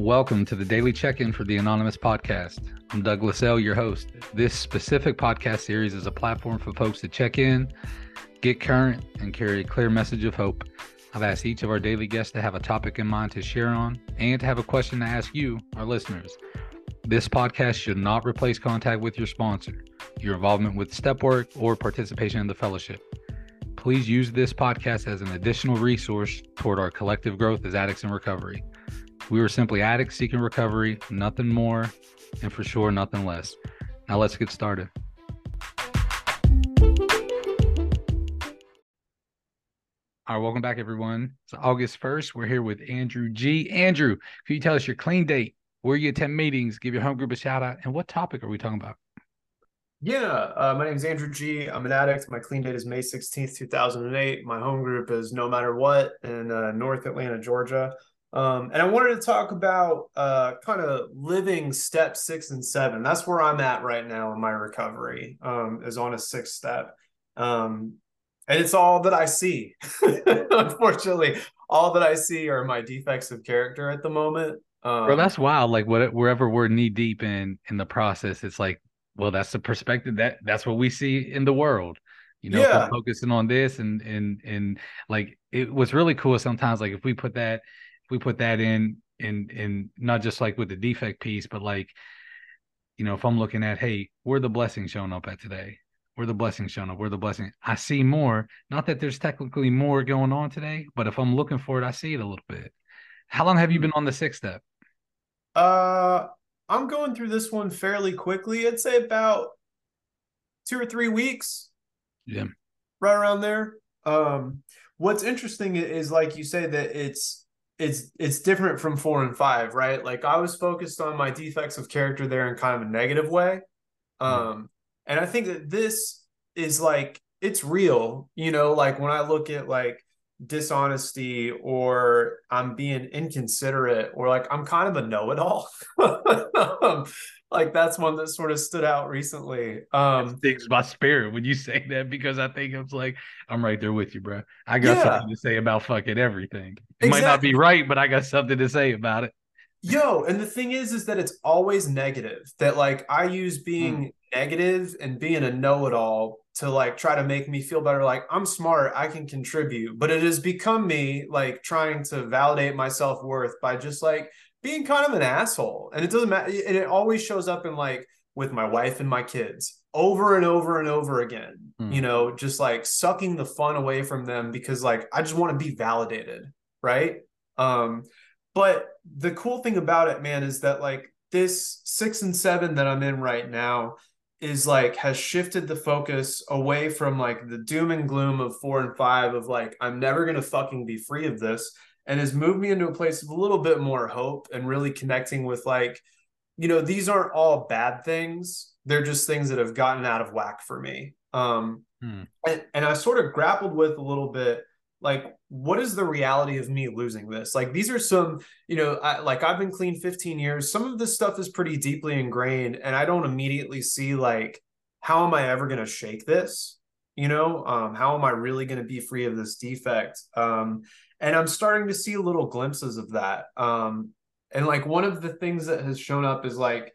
Welcome to the daily check in for the Anonymous Podcast. I'm Douglas L., your host. This specific podcast series is a platform for folks to check in, get current, and carry a clear message of hope. I've asked each of our daily guests to have a topic in mind to share on and to have a question to ask you, our listeners. This podcast should not replace contact with your sponsor, your involvement with step work, or participation in the fellowship. Please use this podcast as an additional resource toward our collective growth as addicts in recovery. We were simply addicts seeking recovery, nothing more, and for sure, nothing less. Now let's get started. All right, welcome back, everyone. It's August 1st. We're here with Andrew G. Andrew, can you tell us your clean date, where you attend meetings, give your home group a shout out, and what topic are we talking about? Yeah, uh, my name is Andrew G. I'm an addict. My clean date is May 16th, 2008. My home group is No Matter What in uh, North Atlanta, Georgia. Um, and I wanted to talk about uh, kind of living step six and seven. That's where I'm at right now in my recovery, um, is on a sixth step. Um, and it's all that I see. Unfortunately, all that I see are my defects of character at the moment. Um, Bro, that's wild. Like what, wherever we're knee deep in in the process, it's like, well, that's the perspective that that's what we see in the world. You know, yeah. focusing on this and and and like it was really cool. Sometimes, like if we put that we put that in and and not just like with the defect piece, but like, you know, if I'm looking at, hey, where the blessing showing up at today? Where the blessing showing up? Where the blessing? I see more. Not that there's technically more going on today, but if I'm looking for it, I see it a little bit. How long have you been on the sixth step? Uh, I'm going through this one fairly quickly. I'd say about two or three weeks. Yeah, right around there. Um, what's interesting is, like you say, that it's it's it's different from four and five, right? Like I was focused on my defects of character there in kind of a negative way. Um, and I think that this is like it's real, you know, like when I look at like dishonesty or I'm being inconsiderate or like I'm kind of a know-it-all. um, like that's one that sort of stood out recently. Um things my spirit when you say that because I think it's like I'm right there with you, bro. I got yeah. something to say about fucking everything. It exactly. might not be right, but I got something to say about it. Yo, and the thing is, is that it's always negative. That like I use being mm. Negative and being a know-it-all to like try to make me feel better. Like I'm smart, I can contribute. But it has become me like trying to validate my self-worth by just like being kind of an asshole. And it doesn't matter. And it always shows up in like with my wife and my kids over and over and over again, mm. you know, just like sucking the fun away from them because like I just want to be validated. Right. Um, but the cool thing about it, man, is that like this six and seven that I'm in right now is like has shifted the focus away from like the doom and gloom of four and five of like I'm never gonna fucking be free of this and has moved me into a place of a little bit more hope and really connecting with like you know these aren't all bad things they're just things that have gotten out of whack for me um hmm. and, and i sort of grappled with a little bit like what is the reality of me losing this? Like these are some you know I, like i've been clean 15 years. Some of this stuff is pretty deeply ingrained and i don't immediately see like how am i ever going to shake this? You know um, how am i really going to be free of this defect? Um, and i'm starting to see little glimpses of that. Um, and like one of the things that has shown up is like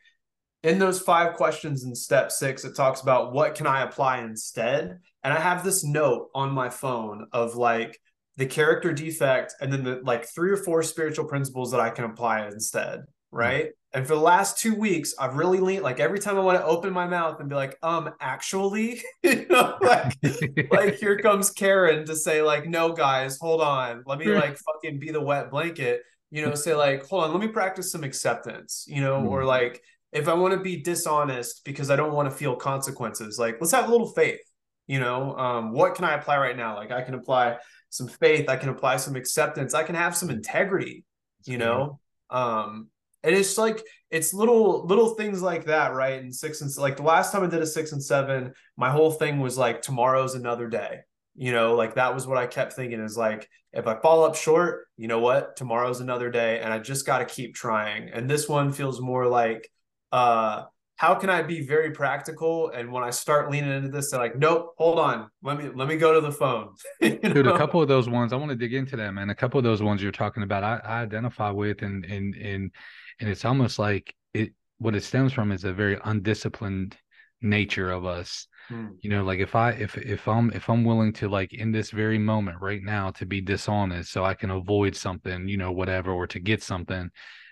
in those five questions in step six, it talks about what can I apply instead. And I have this note on my phone of like the character defect and then the like three or four spiritual principles that I can apply instead. Right. Mm-hmm. And for the last two weeks, I've really leaned like every time I want to open my mouth and be like, um, actually, you know, like, like here comes Karen to say, like, no, guys, hold on. Let me like fucking be the wet blanket, you know, say, like, hold on, let me practice some acceptance, you know, mm-hmm. or like if I want to be dishonest because I don't want to feel consequences, like let's have a little faith. You know, um, what can I apply right now? Like I can apply some faith, I can apply some acceptance, I can have some integrity. You know, um, and it's like it's little little things like that, right? And six and like the last time I did a six and seven, my whole thing was like tomorrow's another day. You know, like that was what I kept thinking is like if I fall up short, you know what? Tomorrow's another day, and I just got to keep trying. And this one feels more like uh how can I be very practical? And when I start leaning into this, they're like, nope, hold on. Let me let me go to the phone. you know? Dude, a couple of those ones, I want to dig into that, man. A couple of those ones you're talking about, I, I identify with and and and and it's almost like it what it stems from is a very undisciplined nature of us. Hmm. You know, like if I if if I'm if I'm willing to like in this very moment right now to be dishonest so I can avoid something, you know, whatever, or to get something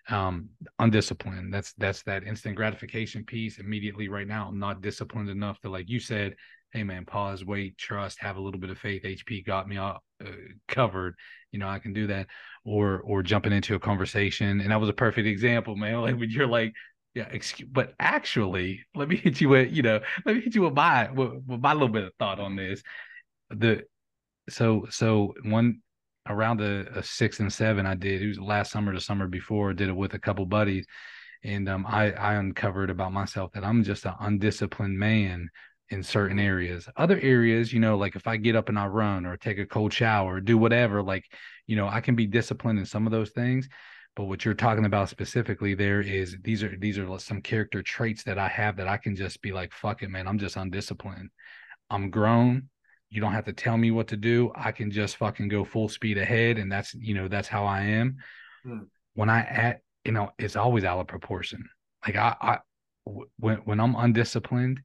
um undisciplined that's that's that instant gratification piece immediately right now i'm not disciplined enough to like you said hey man pause wait trust have a little bit of faith hp got me uh, covered you know i can do that or or jumping into a conversation and that was a perfect example man like when you're like yeah excuse but actually let me hit you with you know let me hit you with my with, with my little bit of thought on this the so so one around the a, six and seven, I did. It was last summer, the summer before. Did it with a couple buddies, and um, I I uncovered about myself that I'm just an undisciplined man in certain areas. Other areas, you know, like if I get up and I run or take a cold shower or do whatever, like you know, I can be disciplined in some of those things. But what you're talking about specifically there is these are these are some character traits that I have that I can just be like, fuck it, man, I'm just undisciplined. I'm grown. You don't have to tell me what to do. I can just fucking go full speed ahead. And that's, you know, that's how I am. Hmm. When I at, you know, it's always out of proportion. Like I, I, when, when I'm undisciplined,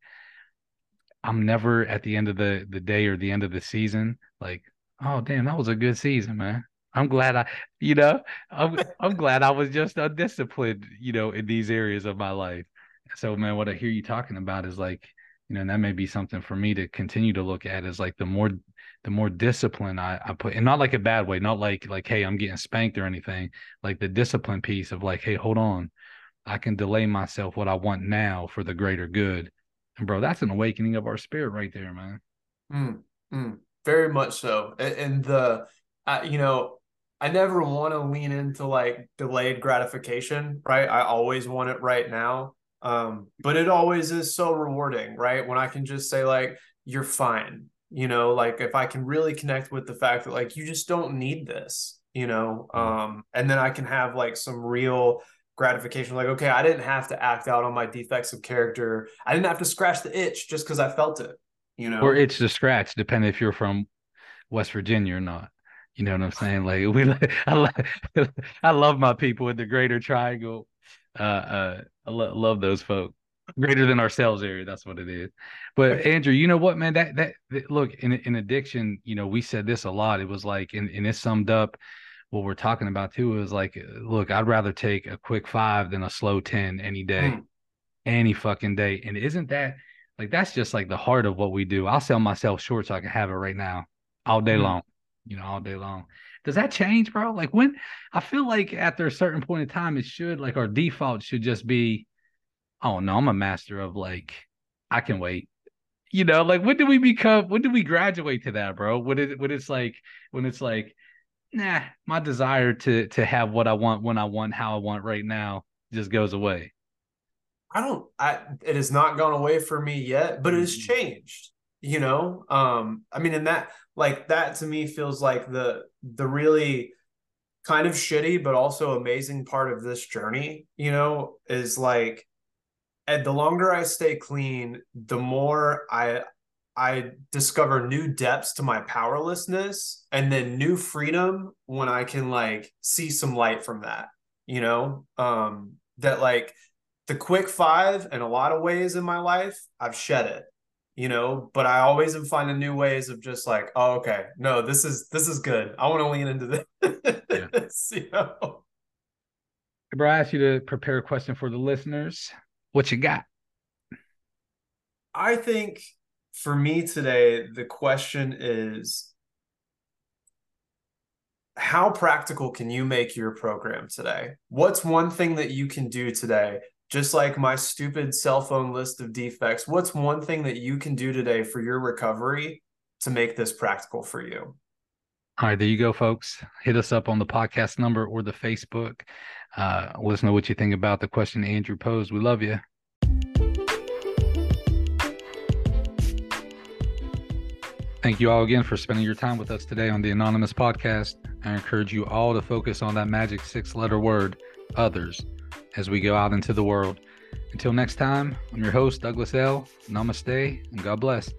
I'm never at the end of the, the day or the end of the season, like, oh, damn, that was a good season, man. I'm glad I, you know, I'm, I'm glad I was just undisciplined, you know, in these areas of my life. So, man, what I hear you talking about is like, you know, and that may be something for me to continue to look at is like the more the more discipline I, I put and not like a bad way, not like like, hey, I'm getting spanked or anything, like the discipline piece of like, hey, hold on. I can delay myself what I want now for the greater good. And bro, that's an awakening of our spirit right there, man. Mm, mm, very much so. And, and the uh, you know, I never want to lean into like delayed gratification, right? I always want it right now. Um, but it always is so rewarding, right? When I can just say, like, you're fine, you know, like if I can really connect with the fact that, like, you just don't need this, you know, mm-hmm. um, and then I can have like some real gratification, like, okay, I didn't have to act out on my defects of character, I didn't have to scratch the itch just because I felt it, you know, or itch to scratch, depending if you're from West Virginia or not. You know what I'm saying? Like we, I, I love my people in the Greater Triangle uh, uh, I lo- love those folks. Greater than ourselves area. That's what it is. But Andrew, you know what, man? That, that, that look in in addiction. You know, we said this a lot. It was like, and, and it summed up what we're talking about too. It was like, look, I'd rather take a quick five than a slow ten any day, mm. any fucking day. And isn't that like that's just like the heart of what we do? I'll sell myself short so I can have it right now, all day mm. long. You know, all day long. Does that change, bro? Like when I feel like after a certain point in time, it should like our default should just be, oh no, I'm a master of like, I can wait. You know, like when do we become when do we graduate to that, bro? When it when it's like when it's like, nah, my desire to to have what I want when I want, how I want right now just goes away. I don't I it has not gone away for me yet, but it has mm-hmm. changed you know um i mean and that like that to me feels like the the really kind of shitty but also amazing part of this journey you know is like and the longer i stay clean the more i i discover new depths to my powerlessness and then new freedom when i can like see some light from that you know um that like the quick five in a lot of ways in my life i've shed it you know but i always am finding new ways of just like oh okay no this is this is good. I want to lean into this yeah. you know? Bro i asked you to prepare a question for the listeners. What you got? I think for me today the question is how practical can you make your program today? What's one thing that you can do today just like my stupid cell phone list of defects, what's one thing that you can do today for your recovery to make this practical for you? All right, there you go, folks. Hit us up on the podcast number or the Facebook. Uh, let us know what you think about the question Andrew posed. We love you. Thank you all again for spending your time with us today on the Anonymous Podcast. I encourage you all to focus on that magic six letter word, others as we go out into the world. Until next time, I'm your host, Douglas L. Namaste and God bless.